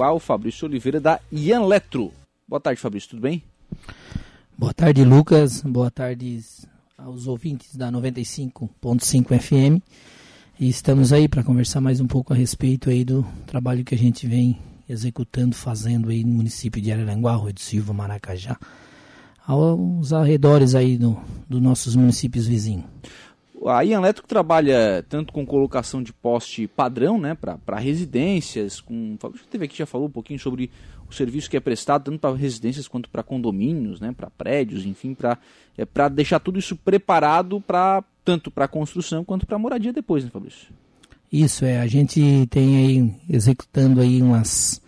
o Fabrício Oliveira da Ian Letro. Boa tarde, Fabrício, tudo bem? Boa tarde, Lucas. Boa tarde aos ouvintes da 95.5 FM. E estamos aí para conversar mais um pouco a respeito aí do trabalho que a gente vem executando, fazendo aí no município de Araranguá, Rui do Silva, Maracajá, aos arredores aí do, dos nossos municípios vizinhos. A Ian Elétrico trabalha tanto com colocação de poste padrão, né, para residências, com, gente teve aqui já falou um pouquinho sobre o serviço que é prestado tanto para residências quanto para condomínios, né, para prédios, enfim, para é, para deixar tudo isso preparado para tanto para construção quanto para moradia depois, né, Fabrício? Isso é, a gente tem aí executando aí umas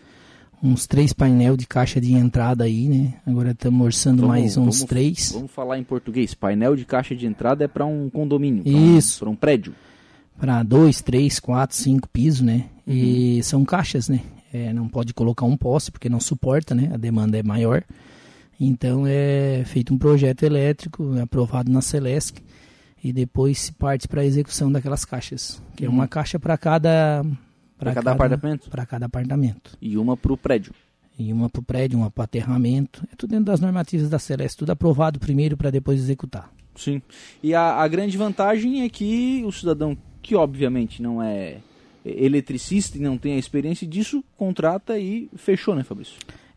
uns três painel de caixa de entrada aí, né? Agora estamos orçando vamos, mais uns vamos, três. Vamos falar em português. Painel de caixa de entrada é para um condomínio. Isso. Para um, um, prédio. Para dois, três, quatro, cinco pisos, né? Uhum. E são caixas, né? É, não pode colocar um poste porque não suporta, né? A demanda é maior. Então é feito um projeto elétrico aprovado na Celesc e depois se parte para a execução daquelas caixas, que uhum. é uma caixa para cada para cada, cada, apartamento? Para cada apartamento. E uma para o prédio? E uma para o prédio, uma para aterramento. É tudo dentro das normativas da Celeste, tudo aprovado primeiro para depois executar. Sim. E a, a grande vantagem é que o cidadão, que obviamente não é eletricista e não tem a experiência disso, contrata e fechou, né, Fabrício?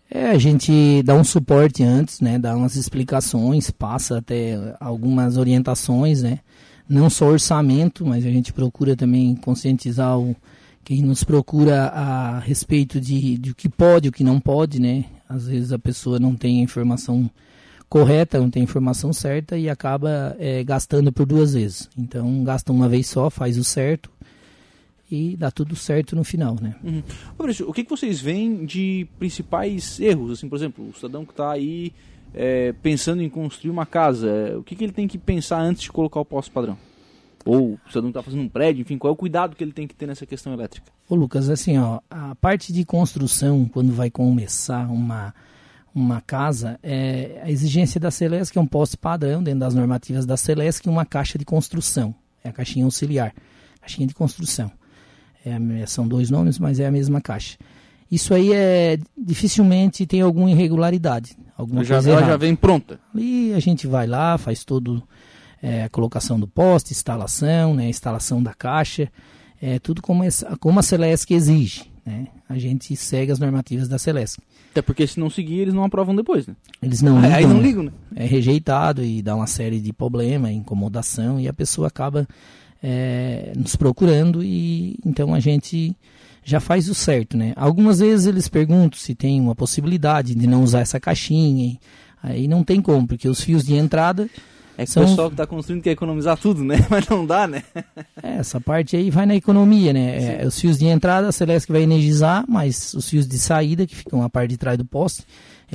É, a gente dá um suporte antes, né, dá umas explicações, passa até algumas orientações, né, não só orçamento, mas a gente procura também conscientizar o, quem nos procura a respeito de, de o que pode e o que não pode, né? Às vezes a pessoa não tem a informação correta, não tem a informação certa e acaba é, gastando por duas vezes. Então gasta uma vez só, faz o certo e dá tudo certo no final, né? Uhum. O que, que vocês veem de principais erros? Assim, por exemplo, o cidadão que está aí é, pensando em construir uma casa, o que, que ele tem que pensar antes de colocar o posto padrão? Ou se não está fazendo um prédio, enfim, qual é o cuidado que ele tem que ter nessa questão elétrica? Ô Lucas, assim, ó, a parte de construção, quando vai começar uma, uma casa, é a exigência da Celesc é um poste padrão, dentro das normativas da Celesc, uma caixa de construção. É a caixinha auxiliar, caixinha de construção. É, são dois nomes, mas é a mesma caixa. Isso aí é dificilmente tem alguma irregularidade. Alguma já, ela já vem pronta. E a gente vai lá, faz todo é, a colocação do poste, instalação, né, instalação da caixa, é, tudo como, essa, como a Celesc exige. Né? A gente segue as normativas da Celesc. Até porque se não seguir, eles não aprovam depois, né? Eles não ligam. Aí não né? ligam, né? É rejeitado e dá uma série de problemas, incomodação, e a pessoa acaba é, nos procurando e então a gente já faz o certo, né? Algumas vezes eles perguntam se tem uma possibilidade de não usar essa caixinha, aí não tem como, porque os fios de entrada é que São... o pessoal que está construindo quer economizar tudo, né? Mas não dá, né? É, essa parte aí vai na economia, né? É, os fios de entrada, a Celeste vai energizar, mas os fios de saída, que ficam a parte de trás do poste,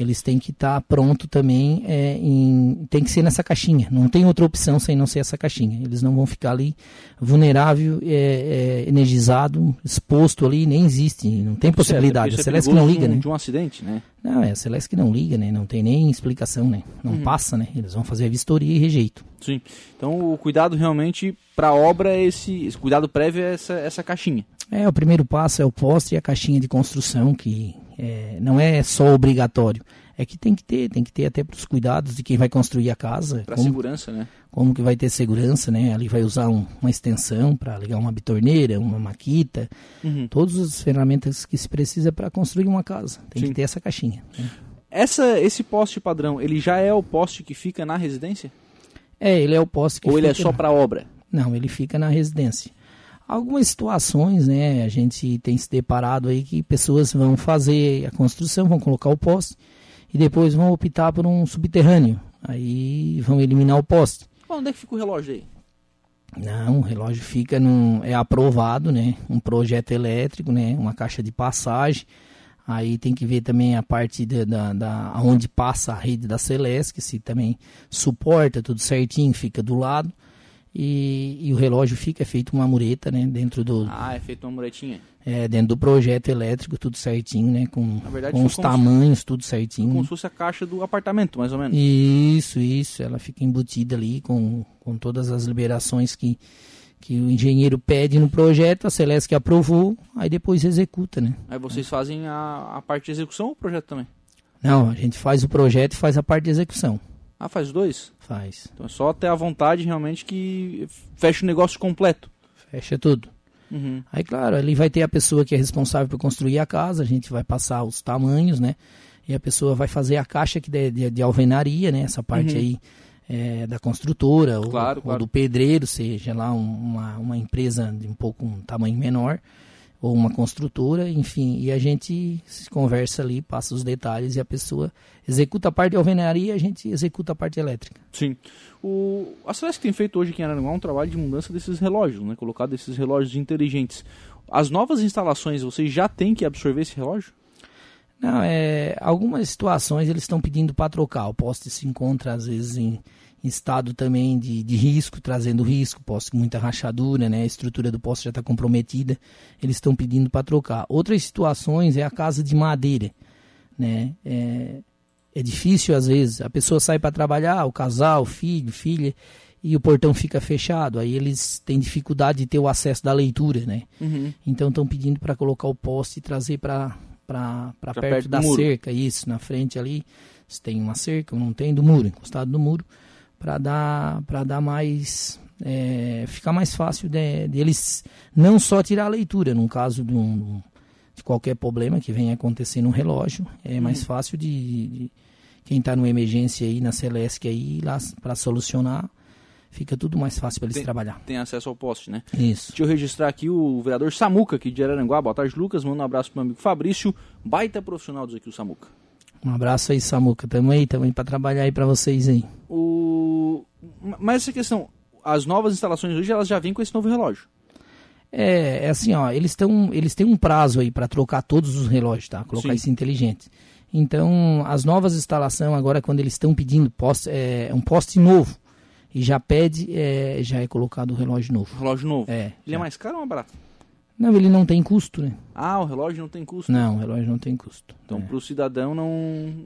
eles têm que estar tá pronto também, é, em, tem que ser nessa caixinha. Não tem outra opção sem não ser essa caixinha. Eles não vão ficar ali vulnerável, é, é, energizado, exposto ali, nem existe, não tem possibilidade. É, a Celeste não liga, de um, né? De um acidente, né? Não, é a Celeste que não liga, né? Não tem nem explicação, né? Não uhum. passa, né? Eles vão fazer a vistoria e rejeito. Sim. Então o cuidado realmente para a obra é esse, esse cuidado prévio é essa, essa caixinha. É, o primeiro passo é o poste e a caixinha de construção, que é, não é só obrigatório. É que tem que ter, tem que ter até para os cuidados de quem vai construir a casa. Para segurança, né? Como que vai ter segurança, né? Ali vai usar um, uma extensão para ligar uma bitorneira, uma maquita, uhum. todas as ferramentas que se precisa para construir uma casa. Tem Sim. que ter essa caixinha. Né? Essa, esse poste padrão, ele já é o poste que fica na residência? É, ele é o poste que Ou fica... ele é só para obra? Não, ele fica na residência algumas situações, né? A gente tem se deparado aí que pessoas vão fazer a construção, vão colocar o poste e depois vão optar por um subterrâneo. Aí vão eliminar o poste. Onde é que fica o relógio aí? Não, o relógio fica num. é aprovado, né? Um projeto elétrico, né? Uma caixa de passagem. Aí tem que ver também a parte da, da, da onde passa a rede da Celeste, que se também suporta tudo certinho, fica do lado. E, e, o relógio fica é feito uma mureta, né? Dentro do. Ah, é feito uma muretinha. É, dentro do projeto elétrico, tudo certinho, né? Com, verdade, com os tamanhos, tudo certinho. Como se fosse a caixa do apartamento, mais ou menos. Isso, isso. Ela fica embutida ali com, com todas as liberações que, que o engenheiro pede no projeto, a Celesc aprovou, aí depois executa, né? Aí vocês fazem a, a parte de execução ou o projeto também? Não, a gente faz o projeto e faz a parte de execução. Ah, faz dois? Faz. Então é só ter a vontade realmente que fecha o negócio completo. Fecha tudo. Uhum. Aí, claro, ali vai ter a pessoa que é responsável por construir a casa, a gente vai passar os tamanhos, né? E a pessoa vai fazer a caixa que de, de, de alvenaria, né? Essa parte Uhum. aí é, da construtora ou, Claro, ou claro. do pedreiro, seja lá um- uma, uma empresa de um pouco um tamanho menor ou uma construtora, enfim, e a gente se conversa ali, passa os detalhes e a pessoa executa a parte de alvenaria, a gente executa a parte elétrica. Sim. O, a Celeste tem feito hoje aqui em Araranguá um trabalho de mudança desses relógios, né? Colocado esses relógios inteligentes. As novas instalações, vocês já têm que absorver esse relógio? Não, é, algumas situações eles estão pedindo para trocar. O poste se encontra às vezes em, em estado também de, de risco, trazendo risco, poste com muita rachadura, né? A estrutura do poste já está comprometida. Eles estão pedindo para trocar. Outras situações é a casa de madeira, né? É, é difícil às vezes. A pessoa sai para trabalhar, o casal, o filho, filha, e o portão fica fechado. Aí eles têm dificuldade de ter o acesso da leitura, né? Uhum. Então estão pedindo para colocar o poste e trazer para para perto, perto da cerca, isso, na frente ali, se tem uma cerca ou não tem, do muro, encostado no muro, para dar para dar mais é, ficar mais fácil de, de eles não só tirar a leitura, no caso de, um, de qualquer problema que venha acontecer no relógio, é mais fácil de, de quem está numa emergência aí na Celeste aí lá para solucionar, fica tudo mais fácil para eles Tem- trabalhar. Tem acesso ao poste, né? Isso. Deixa eu registrar aqui o vereador Samuca, aqui de Araranguá. Boa tarde, Lucas. Manda um abraço pro meu amigo Fabrício. Baita profissional diz aqui o Samuca. Um abraço aí, Samuca. Tamo aí, tamo aí pra trabalhar aí pra vocês aí. O... Mas essa questão, as novas instalações hoje, elas já vêm com esse novo relógio. É, é assim, ó, eles, tão, eles têm um prazo aí pra trocar todos os relógios, tá? Colocar Sim. isso inteligente. Então, as novas instalações, agora quando eles estão pedindo poste, é, um poste novo, e já pede, é, já é colocado o relógio novo. Relógio novo. É. Ele é já. mais caro ou mais barato? Não, ele não tem custo, né? Ah, o relógio não tem custo. Não, o relógio não tem custo. Então, é. para o cidadão, não.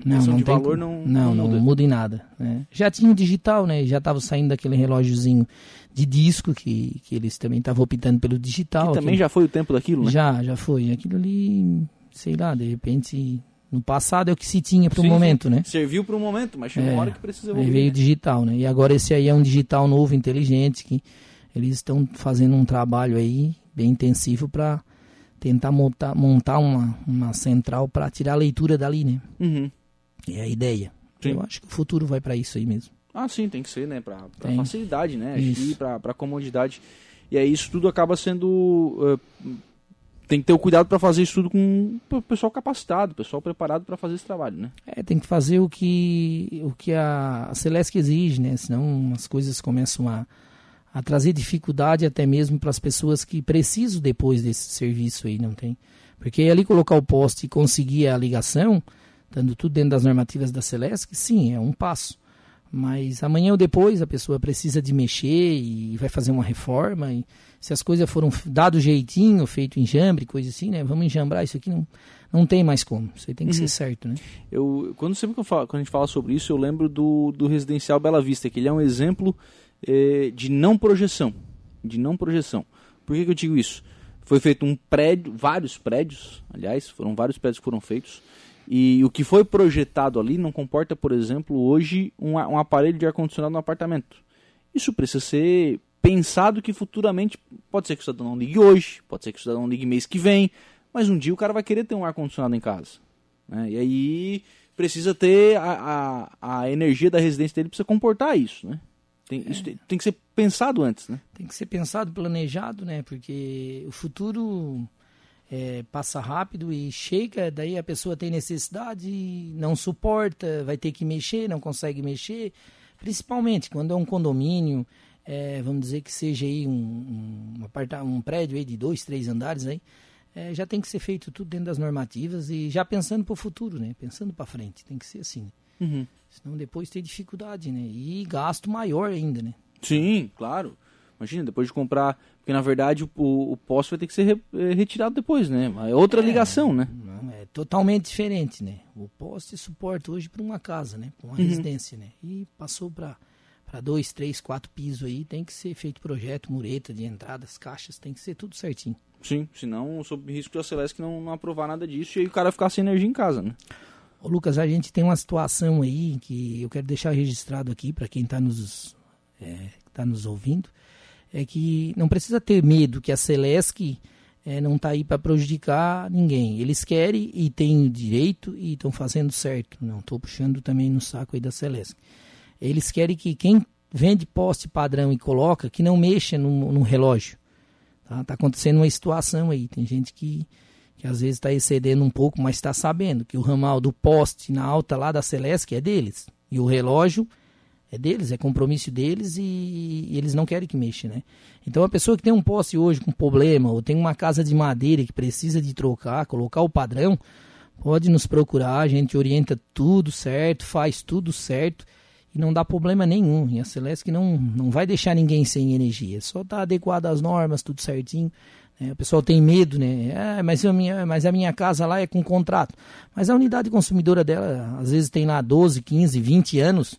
Não, não de tem valor não, não, não não muda. muda em nada. né? Já tinha o digital, né? Já estava saindo daquele relógiozinho de disco que, que eles também estavam optando pelo digital. E também aquele- já foi o tempo daquilo, né? Já, já foi. Aquilo ali, sei lá, de repente, no passado é o que se tinha para o momento, né? Serviu para um momento, mas chegou É, uma hora que precisa Aí evoluir. veio o né? digital, né? E agora esse aí é um digital novo, inteligente, que eles estão fazendo um trabalho aí bem intensivo para tentar montar, montar uma, uma central para tirar a leitura dali, né? Uhum. É a ideia. Sim. Eu acho que o futuro vai para isso aí mesmo. Ah, sim, tem que ser, né? Tem. facilidade, né? Pra comodidade. E aí isso tudo acaba sendo. eh, tem que ter o cuidado para fazer isso tudo com o pessoal capacitado, pessoal preparado para fazer esse trabalho, né? É, tem que fazer o que, o que a, a Celeste exige, né? Senão as coisas começam a, a trazer dificuldade até mesmo para as pessoas que precisam depois desse serviço aí, não tem? Porque ali colocar o poste e conseguir a ligação, estando tudo dentro das normativas da Celeste, sim, é um passo. Mas amanhã ou depois a pessoa precisa de mexer e vai fazer uma reforma. E se as coisas foram dado jeitinho, feito enjambre, coisa assim, né? Vamos enjambrar isso aqui, não, não tem mais como. Isso aí tem que Uhum. ser certo, né? Eu, quando sempre que eu falo, quando a gente fala sobre isso, eu lembro do, do residencial Bela Vista, que ele é um exemplo eh, de não projeção, de não projeção. Por que, que eu digo isso? Foi feito um prédio, vários prédios, aliás, foram vários prédios que foram feitos, e o que foi projetado ali não comporta, por exemplo, hoje um, um aparelho de ar condicionado no apartamento. Isso precisa ser pensado que futuramente pode ser que o cidadão não ligue hoje, pode ser que o cidadão ligue mês que vem, mas um dia o cara vai querer ter um ar condicionado em casa. né? E aí precisa ter a, a, a energia da residência dele precisa comportar isso, né? Tem, Isso tem, tem que ser pensado antes, né? Tem que ser pensado, planejado, né? Porque o futuro é, passa rápido e chega, daí a pessoa tem necessidade, não suporta, vai ter que mexer, não consegue mexer. Principalmente quando é um condomínio, é, vamos dizer que seja aí um, um, aparta- um prédio aí de dois, três andares aí, é, já tem que ser feito tudo dentro das normativas e já pensando para o futuro, né? Pensando para frente, tem que ser assim. Uhum. Senão depois tem dificuldade, né? E gasto maior ainda, né? Sim, claro. Imagina, depois de comprar. Porque na verdade o, o poste vai ter que ser re- eh, retirado depois, né? É outra É. ligação, né? Não, é totalmente diferente, né? O poste suporta hoje para uma casa, né? Para uma Uhum. residência, né? E passou para para dois, três, quatro pisos aí, tem que ser feito projeto, mureta de entradas, caixas, tem que ser tudo certinho. Sim, senão sob risco da Celeste não, não aprovar nada disso e aí o cara ficar sem energia em casa, né? Ô Lucas, a gente tem uma situação aí que eu quero deixar registrado aqui para quem está nos, é, tá nos ouvindo, é que não precisa ter medo que a Celeste é, não está aí para prejudicar ninguém. Eles querem e têm direito e estão fazendo certo. Não estou puxando também no saco aí da Celeste. Eles querem que quem vende poste padrão e coloca, que não mexa no, no relógio. Tá? tá acontecendo uma situação aí. Tem gente que, que às vezes está excedendo um pouco, mas está sabendo que o ramal do poste na alta lá da Celeste é deles. E o relógio é deles, é compromisso deles e, e, eles não querem que mexa, né? Então a pessoa que tem um poste hoje com problema ou tem uma casa de madeira que precisa de trocar, colocar o padrão, pode nos procurar, a gente orienta tudo certo, faz tudo certo e não dá problema nenhum. E a Celeste não, não vai deixar ninguém sem energia. Só está adequado às normas, tudo certinho. Né? O pessoal tem medo, né? Ah, mas, a minha, mas a minha casa lá é com contrato. Mas a unidade consumidora dela, às vezes, tem lá 12, 15, 20 anos.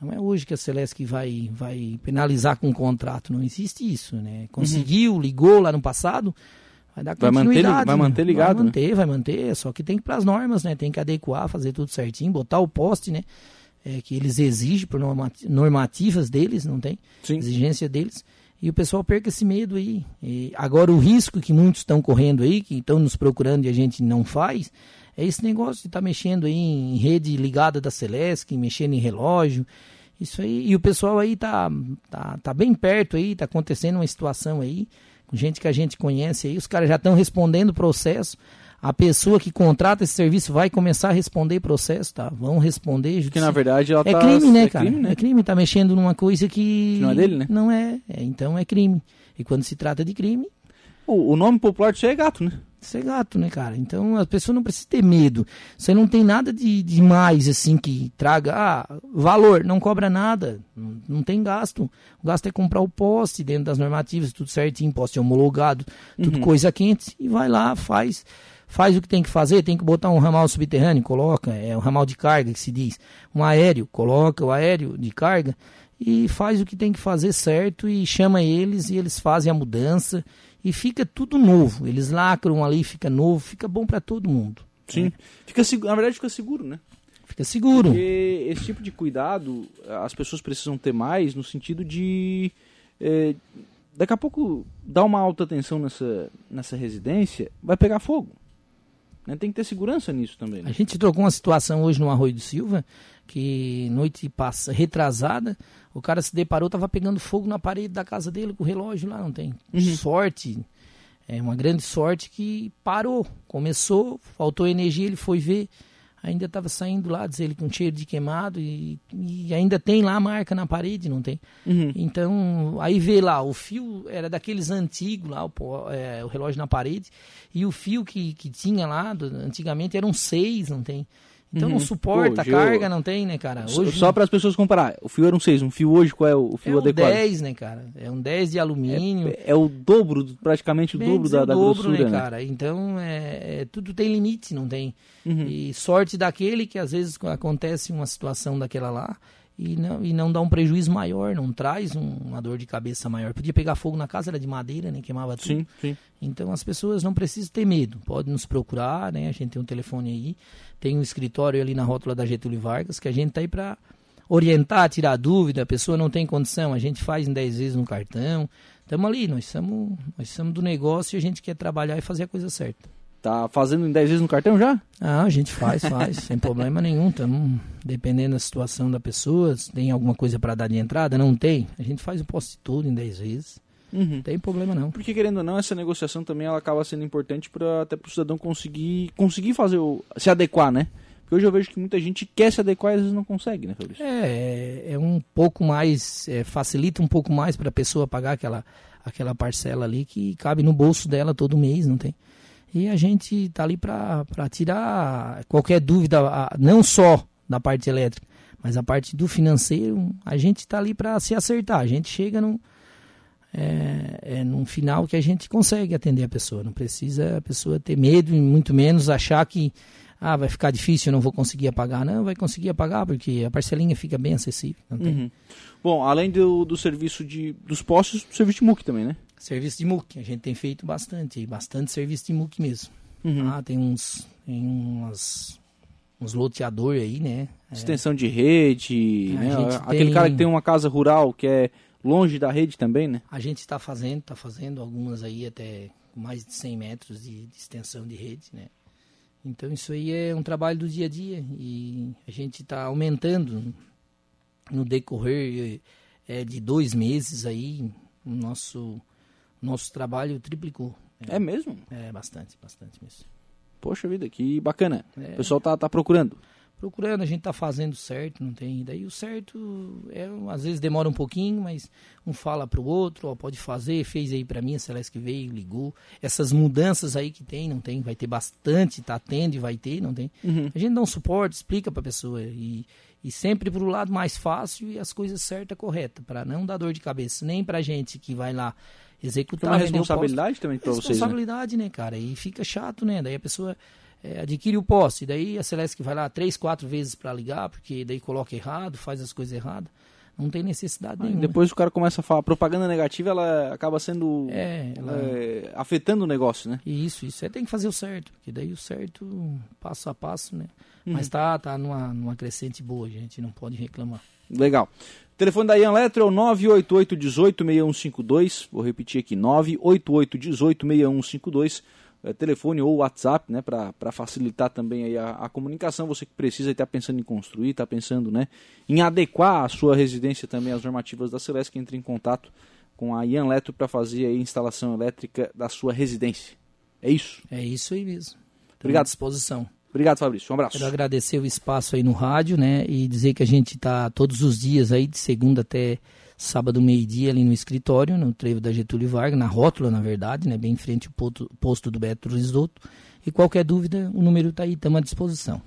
Não é hoje que a Celeste vai, vai penalizar com contrato. Não existe isso, né? Conseguiu, uhum. ligou lá no passado, vai dar vai continuidade. Manter, vai manter ligado. Vai manter, né? vai manter. Só que tem que ir para as normas, né? Tem que adequar, fazer tudo certinho, botar o poste, né? é, que eles exigem por normativas deles, não tem? Sim. Exigência deles. E o pessoal perca esse medo aí. E agora o risco que muitos estão correndo aí, que estão nos procurando e a gente não faz, é esse negócio de estar tá mexendo aí em rede ligada da Celeste, mexendo em relógio. Isso aí, e o pessoal aí tá, tá, tá bem perto aí, tá acontecendo uma situação aí, com gente que a gente conhece aí, os caras já estão respondendo o processo a pessoa que contrata esse serviço vai começar a responder processo, tá? Vão responder. Porque na verdade ela é tá... crime, né, é cara? Crime, né? É crime, tá mexendo numa coisa que... que não é dele, né? Não é, é, então é crime. E quando se trata de crime... O, o nome popular disso é gato, né? Isso é gato, né, cara? Então a pessoa não precisa ter medo. Você não tem nada de, de mais, assim, que traga. Ah, valor, não cobra nada. Não, não tem gasto. O gasto é comprar o poste dentro das normativas, tudo certinho, poste homologado, tudo uhum. coisa quente. E vai lá, faz faz o que tem que fazer, tem que botar um ramal subterrâneo, coloca, é um ramal de carga que se diz, um aéreo, coloca o aéreo de carga e faz o que tem que fazer certo e chama eles e eles fazem a mudança e fica tudo novo. Eles lacram ali, fica novo, fica bom para todo mundo. Sim, né? fica na verdade fica seguro, né? Fica seguro. Porque esse tipo de cuidado as pessoas precisam ter mais no sentido de é, daqui a pouco dar uma alta atenção nessa, nessa residência, vai pegar fogo. Né? Tem que ter segurança nisso também. Né? A gente trocou uma situação hoje no Arroio do Silva, que noite passa retrasada, o cara se deparou, estava pegando fogo na parede da casa dele com o relógio lá, não tem. Uhum. Sorte, é uma grande sorte que parou. Começou, faltou energia, ele foi ver ainda estava saindo lá, diz ele, com cheiro de queimado e, e, ainda tem lá a marca na parede, não tem? Uhum. Então, aí vê lá, o fio era daqueles antigos lá, o, é, o relógio na parede, e o fio que, que tinha lá, do, antigamente, eram seis, não tem? Então uhum. não suporta a carga, não tem, né, cara? Hoje, só para as pessoas comparar, o fio era um 6, um fio hoje qual é o fio é adequado? É um 10, né, cara? É um 10 de alumínio. É, é o dobro, praticamente o dobro da, da dobro, grossura, né, né? cara? Então, é, é, tudo tem limite, não tem? Uhum. E sorte daquele que às vezes acontece uma situação daquela lá e não, e não dá um prejuízo maior, não traz um, uma dor de cabeça maior. Podia pegar fogo na casa, era de madeira, né? Queimava tudo. Sim, sim. Então as pessoas não precisam ter medo, podem nos procurar, né? A gente tem um telefone aí, tem um escritório ali na rótula da Getúlio Vargas, que a gente tá aí para orientar, tirar dúvida, a pessoa não tem condição, a gente faz em 10 vezes no cartão. Estamos ali, nós somos, nós somos do negócio e a gente quer trabalhar e fazer a coisa certa. Tá fazendo em 10 vezes no cartão já? Ah, a gente faz, faz, sem problema nenhum. Tamo, dependendo da situação da pessoa, se tem alguma coisa para dar de entrada, não tem. A gente faz o poste todo em 10 vezes. Uhum. Não tem problema não. Porque querendo ou não, essa negociação também ela acaba sendo importante para até para o cidadão conseguir conseguir fazer o, se adequar, né? Porque hoje eu vejo que muita gente quer se adequar e às vezes não consegue, né, Fabrício? É, é, é um pouco mais, é, facilita um pouco mais para a pessoa pagar aquela, aquela parcela ali que cabe no bolso dela todo mês, não tem? E a gente está ali para tirar qualquer dúvida, não só da parte elétrica, mas a parte do financeiro. A gente está ali para se acertar. A gente chega num, é, é num final que a gente consegue atender a pessoa. Não precisa a pessoa ter medo e muito menos achar que ah, vai ficar difícil, eu não vou conseguir apagar. Não, vai conseguir apagar porque a parcelinha fica bem acessível. Uhum. Bom, além do, do serviço de, dos postos, serviço de MUC também, né? Serviço de MUC, a gente tem feito bastante, bastante serviço de MUC mesmo. Uhum. Ah, tem uns, tem umas, uns loteadores aí, né? Extensão de rede, né? Aquele tem- cara que tem uma casa rural que é longe da rede também, né? A gente está fazendo, está fazendo algumas aí até mais de 100 metros de, de extensão de rede, né? Então isso aí é um trabalho do dia a dia e a gente está aumentando no decorrer é, de dois meses aí o nosso nosso trabalho triplicou. É mesmo? É bastante, bastante mesmo. Poxa vida, que bacana. É. O pessoal tá, tá procurando. procurando, a gente tá fazendo certo, não tem. Daí o certo é, às vezes demora um pouquinho, mas um fala pro outro, ó, pode fazer, fez aí para mim, a Celeste que veio, ligou. Essas mudanças aí que tem, não tem, vai ter bastante, tá tendo e vai ter, não tem. Uhum. A gente dá um suporte, explica pra pessoa e, e sempre pro lado mais fácil e as coisas certas, corretas, para não dar dor de cabeça, nem pra gente que vai lá executar. uma vender o responsabilidade também pra vocês, né? responsabilidade, né, cara? E fica chato, né? Daí a pessoa é, adquire o poste, daí a Celeste que vai lá três, quatro vezes para ligar, porque daí coloca errado, faz as coisas erradas. Não tem necessidade Aí nenhuma. depois o cara começa a falar propaganda negativa, ela acaba sendo É, ela- é, afetando o negócio, né? Isso, isso. Você tem que fazer o certo, porque daí o certo, passo a passo, né? Uhum. Mas tá, tá numa, numa crescente boa, gente. Não pode reclamar. Legal. O telefone da Ian Letro é o 988 18 6152. Vou repetir aqui: 988 18 6152. É, telefone ou WhatsApp, né, para facilitar também aí a, a comunicação. Você que precisa estar pensando em construir, está pensando né, em adequar a sua residência também às normativas da Celeste, que entre em contato com a Ian Letro para fazer a instalação elétrica da sua residência. É isso. É isso aí mesmo. Obrigado. à disposição. Obrigado, Fabrício. Um abraço. Quero agradecer o espaço aí no rádio, né? E dizer que a gente tá todos os dias aí, de segunda até sábado, meio-dia, ali no escritório, no trevo da Getúlio Vargas, na rótula, na verdade, né? Bem em frente ao posto, posto do Beto Risoto. E qualquer dúvida, o número tá aí, estamos à disposição.